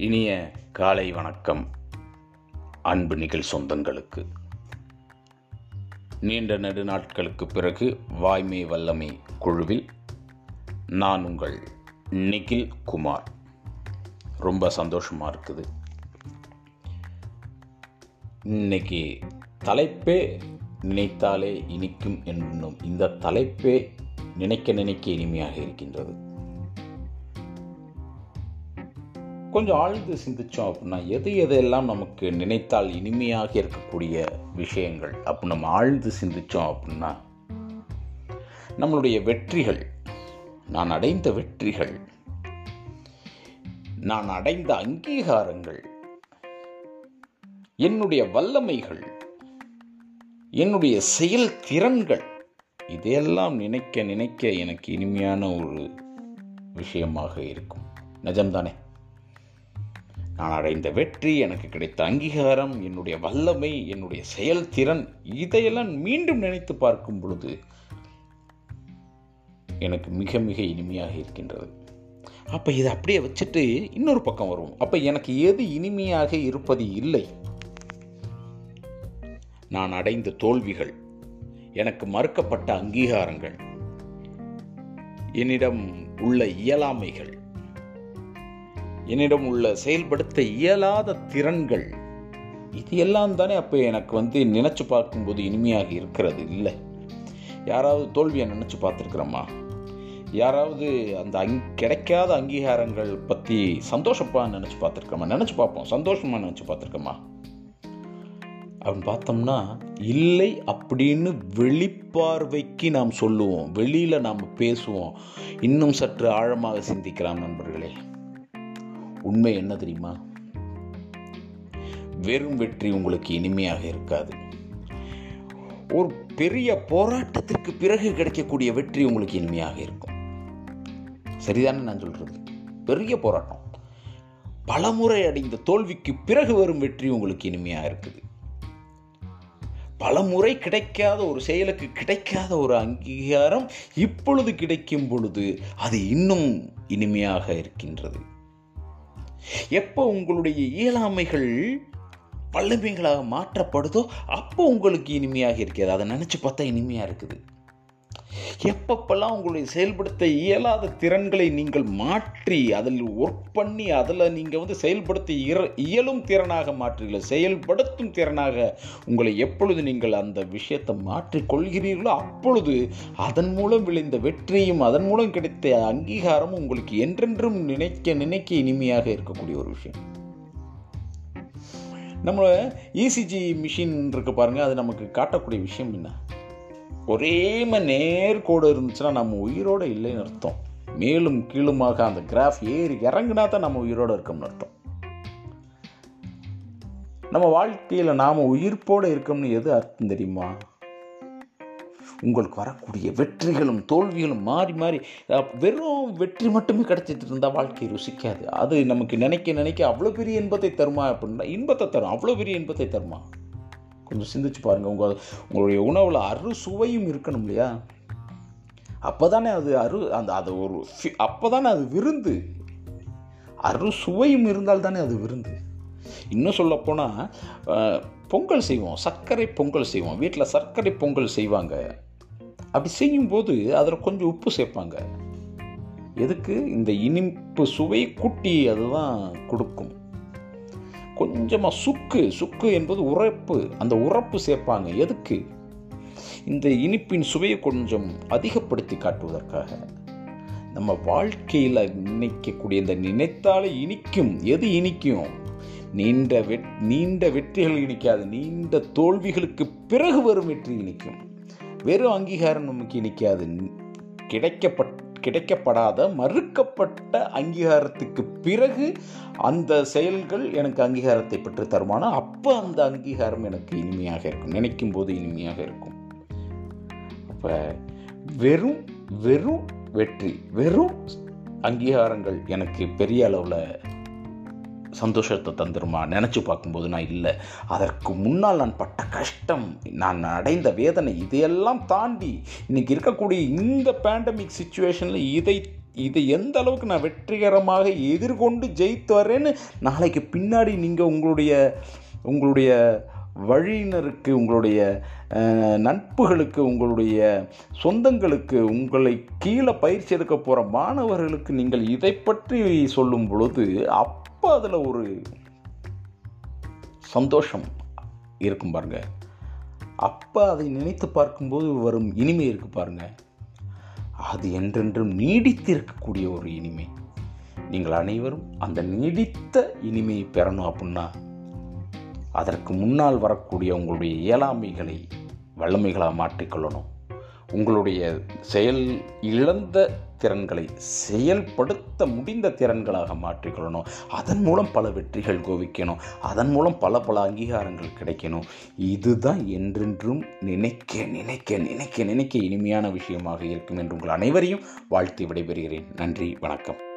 இனிய காலை வணக்கம். அன்பு நிகழ் சொந்தங்களுக்கு. நீண்ட நெடுநாட்களுக்கு பிறகு வாய்மை வல்லமை குழுவில் நான் உங்கள் நிகில் குமார். ரொம்ப சந்தோஷமாக இருக்குது. இன்னைக்கு தலைப்பே நினைத்தாலே இனிக்கும் என்னும் இந்த தலைப்பே நினைக்க நினைக்க இனிமையாக இருக்கின்றது. கொஞ்சம் ஆழ்ந்து சிந்திச்சோம் அப்படின்னா எது எதையெல்லாம் நமக்கு நினைத்தால் இனிமையாக இருக்கக்கூடிய விஷயங்கள் அப்போ நம்ம ஆழ்ந்து சிந்திச்சோம் அப்படின்னா நம்மளுடைய வெற்றிகள் நான் அடைந்த வெற்றிகள் நான் அடைந்த அங்கீகாரங்கள் என்னுடைய வல்லமைகள் என்னுடைய செயல் திறன்கள் இதையெல்லாம் நினைக்க நினைக்க எனக்கு இனிமையான ஒரு விஷயமாக இருக்கும். நிஜம்தானே? நான் அடைந்த வெற்றி எனக்கு கிடைத்த அங்கீகாரம் என்னுடைய வல்லமை என்னுடைய செயல்திறன் இதையெல்லாம் மீண்டும் நினைத்து பார்க்கும் பொழுது எனக்கு மிக மிக இனிமையாக இருக்கின்றது. அப்போ இதை அப்படியே வச்சுட்டு இன்னொரு பக்கம் வருவோம். அப்போ எனக்கு எது இனிமையாக இருப்பது இல்லை. நான் அடைந்த தோல்விகள் எனக்கு மறுக்கப்பட்ட அங்கீகாரங்கள் என்னிடம் உள்ள இயலாமைகள் என்னிடம் உள்ள செயல்படுத்த இயலாத திறன்கள் இது எல்லாம் தானே அப்போ எனக்கு வந்து நினச்சி பார்க்கும்போது இனிமையாக இருக்கிறது இல்லை. யாராவது தோல்வியை நினச்சி பார்த்துருக்குறோமா? யாராவது அந்த அங் கிடைக்காத அங்கீகாரங்கள் பற்றி சந்தோஷப்பா நினச்சி பார்த்துருக்கோமா நினச்சி பார்ப்போம். சந்தோஷமாக நினச்சி பார்த்துருக்கோமா அப்படின்னு பார்த்தோம்னா இல்லை அப்படின்னு வெளிப்பார்வைக்கு நாம் சொல்லுவோம். வெளியில் நாம் பேசுவோம். இன்னும் சற்று ஆழமாக சிந்திக்கலாம் நண்பர்களே. உண்மை என்ன தெரியுமா? வெறும் வெற்றி உங்களுக்கு இனிமையாக இருக்காது. ஒரு பெரிய போராட்டத்திற்கு பிறகு கிடைக்கக்கூடிய வெற்றி உங்களுக்கு இனிமையாக இருக்கும். சரிதானே நான் சொல்றது? பெரிய போராட்டம். பலமுறை அடைந்த தோல்விக்கு பிறகு வரும் வெற்றி உங்களுக்கு இனிமையாக இருக்குது. பல முறை கிடைக்காத ஒரு செயலுக்கு கிடைக்காத ஒரு அங்கீகாரம் இப்பொழுது கிடைக்கும் பொழுது அது இன்னும் இனிமையாக இருக்கின்றது. எப்போ உங்களுடைய இயலாமைகள் வல்லமைகளாக மாற்றப்படுதோ அப்போ உங்களுக்கு இனிமையாக இருக்கிறது. அதை நினச்சி பார்த்தா இனிமையாக இருக்குது. எப்பப்பெல்லாம் உங்களுடைய செயல்படுத்த இயலாத திறன்களை நீங்கள் மாற்றி அதில் ஒர்க் பண்ணி அதில் நீங்கள் வந்து செயல்படுத்த இயலும் திறனாக மாற்றுகிறீர்கள் செயல்படுத்தும் திறனாக உங்களை எப்பொழுது நீங்கள் அந்த விஷயத்தை மாற்றிக்கொள்கிறீர்களோ அப்பொழுது அதன் மூலம் விளைந்த வெற்றியும் அதன் மூலம் கிடைத்த அங்கீகாரமும் உங்களுக்கு என்றென்றும் நினைக்க நினைக்க இனிமையாக இருக்கக்கூடிய ஒரு விஷயம். நம்ம இசிஜி மிஷின் இருக்கு பாருங்க அது நமக்கு காட்டக்கூடிய விஷயம் என்ன? ஒரே நேர்கோடு இருந்துச்சுன்னா நம்ம உயிரோடு இல்லைன்னு அர்த்தம். மேலும் கீழுமாக அந்த கிராஃப் ஏறி இறங்கினா தான் நம்ம உயிரோடு இருக்கோம்னு அர்த்தம். நம்ம வாழ்க்கையில் நாம் உயிர்ப்போடு இருக்கோம்னு எது அர்த்தம் தெரியுமா? உங்களுக்கு வரக்கூடிய வெற்றிகளும் தோல்விகளும் மாறி மாறி வெறும் வெற்றி மட்டுமே கிடைச்சிட்டு இருந்தால் வாழ்க்கை ருசிக்காது. அது நமக்கு நினைக்க நினைக்க அவ்வளோ பெரிய இன்பத்தை தருமா அப்படின்னா இன்பத்தை தரும். அவ்வளோ பெரிய இன்பத்தை தருமா? கொஞ்சம் சிந்திச்சு பாருங்கள் உங்கள் உங்களுடைய உணவில் அறு சுவையும் இருக்கணும் இல்லையா? அப்போ தானே அது அரு அந்த அது ஒரு அப்போ தானே அது விருந்து. அறு சுவையும் இருந்தால் தானே அது விருந்து. இன்னும் சொல்லப்போனால் பொங்கல் செய்வோம். சர்க்கரை பொங்கல் செய்வோம். வீட்டில் சர்க்கரை பொங்கல் செய்வாங்க. அப்படி செய்யும்போது அதில் கொஞ்சம் உப்பு சேர்ப்பாங்க. எதுக்கு? இந்த இனிப்பு சுவை கூட்டி அதுதான் கொடுக்கும். கொஞ்சமாக சுக்கு சுக்கு என்பது உறப்பு. அந்த உரப்பு சேர்ப்பாங்க எதுக்கு? இந்த இனிப்பின் சுவையை கொஞ்சம் அதிகப்படுத்தி காட்டுவதற்காக. நம்ம வாழ்க்கையில் நினைக்கக்கூடிய இந்த நினைத்தாலே இனிக்கும். எது இனிக்கும்? நீண்ட வெட் நீண்ட வெற்றிகள் இனிக்காது. நீண்ட தோல்விகளுக்கு பிறகு வரும் வெற்றி இனிக்கும். வெறும் அங்கீகாரம் நமக்கு இனிக்காது. கிடைக்கப்பட்ட கிடைக்கப்படாத மறுக்கப்பட்ட அங்கீகாரத்துக்கு பிறகு அந்த செயல்கள் எனக்கு அங்கீகாரத்தை பெற்று தருமானால் அப்போ அந்த அங்கீகாரம் எனக்கு இனிமையாக இருக்கும். நினைக்கும் போது இனிமையாக இருக்கும். அப்போ வெறும் வெறும் வெற்றி வெறும் அங்கீகாரங்கள் எனக்கு பெரிய அளவில் சந்தோஷத்தை தந்துருமா நினச்சி பார்க்கும்போது நான் இல்லை. அதற்கு முன்னால் நான் பட்ட கஷ்டம் நான் அடைந்த வேதனை இதையெல்லாம் தாண்டி இன்றைக்கி இருக்கக்கூடிய இந்த பேண்டமிக் சுச்சுவேஷனில் இதை இதை எந்த அளவுக்கு நான் வெற்றிகரமாக எதிர்கொண்டு ஜெயித்து வரேன்னு நாளைக்கு பின்னாடி நீங்கள் உங்களுடைய உங்களுடைய வழியினருக்கு உங்களுடைய நட்புகளுக்கு உங்களுடைய சொந்தங்களுக்கு உங்களை கீழே பயிற்சி எடுக்க போகிற மாணவர்களுக்கு நீங்கள் இதை பற்றி சொல்லும் பொழுது அப் அப்போ அதில் ஒரு சந்தோஷம் இருக்கும் பாருங்க. அப்போ அதை நினைத்து பார்க்கும்போது வரும் இனிமை இருக்கு பாருங்க. அது என்றென்றும் நீடித்து இருக்கக்கூடிய ஒரு இனிமை. நீங்கள் அனைவரும் அந்த நீடித்த இனிமையை பெறணும் அப்படின்னா அதற்கு முன்னால் வரக்கூடிய உங்களுடைய இயலாமைகளை வல்லமைகளாக மாற்றிக்கொள்ளணும். உங்களுடைய செயல் இழந்த திறன்களை செயல்படுத்த முடிந்த திறன்களாக மாற்றிக்கொள்ளணும். அதன் மூலம் பல வெற்றிகள் கோவிக்கணும். அதன் மூலம் பல பல அங்கீகாரங்கள் கிடைக்கணும். இதுதான் என்றென்றும் நினைக்க நினைக்க நினைக்க நினைக்க இனிமையான விஷயமாக இருக்கும் என்று உங்கள் அனைவரையும் வாழ்த்தி விடைபெறுகிறேன். நன்றி வணக்கம்.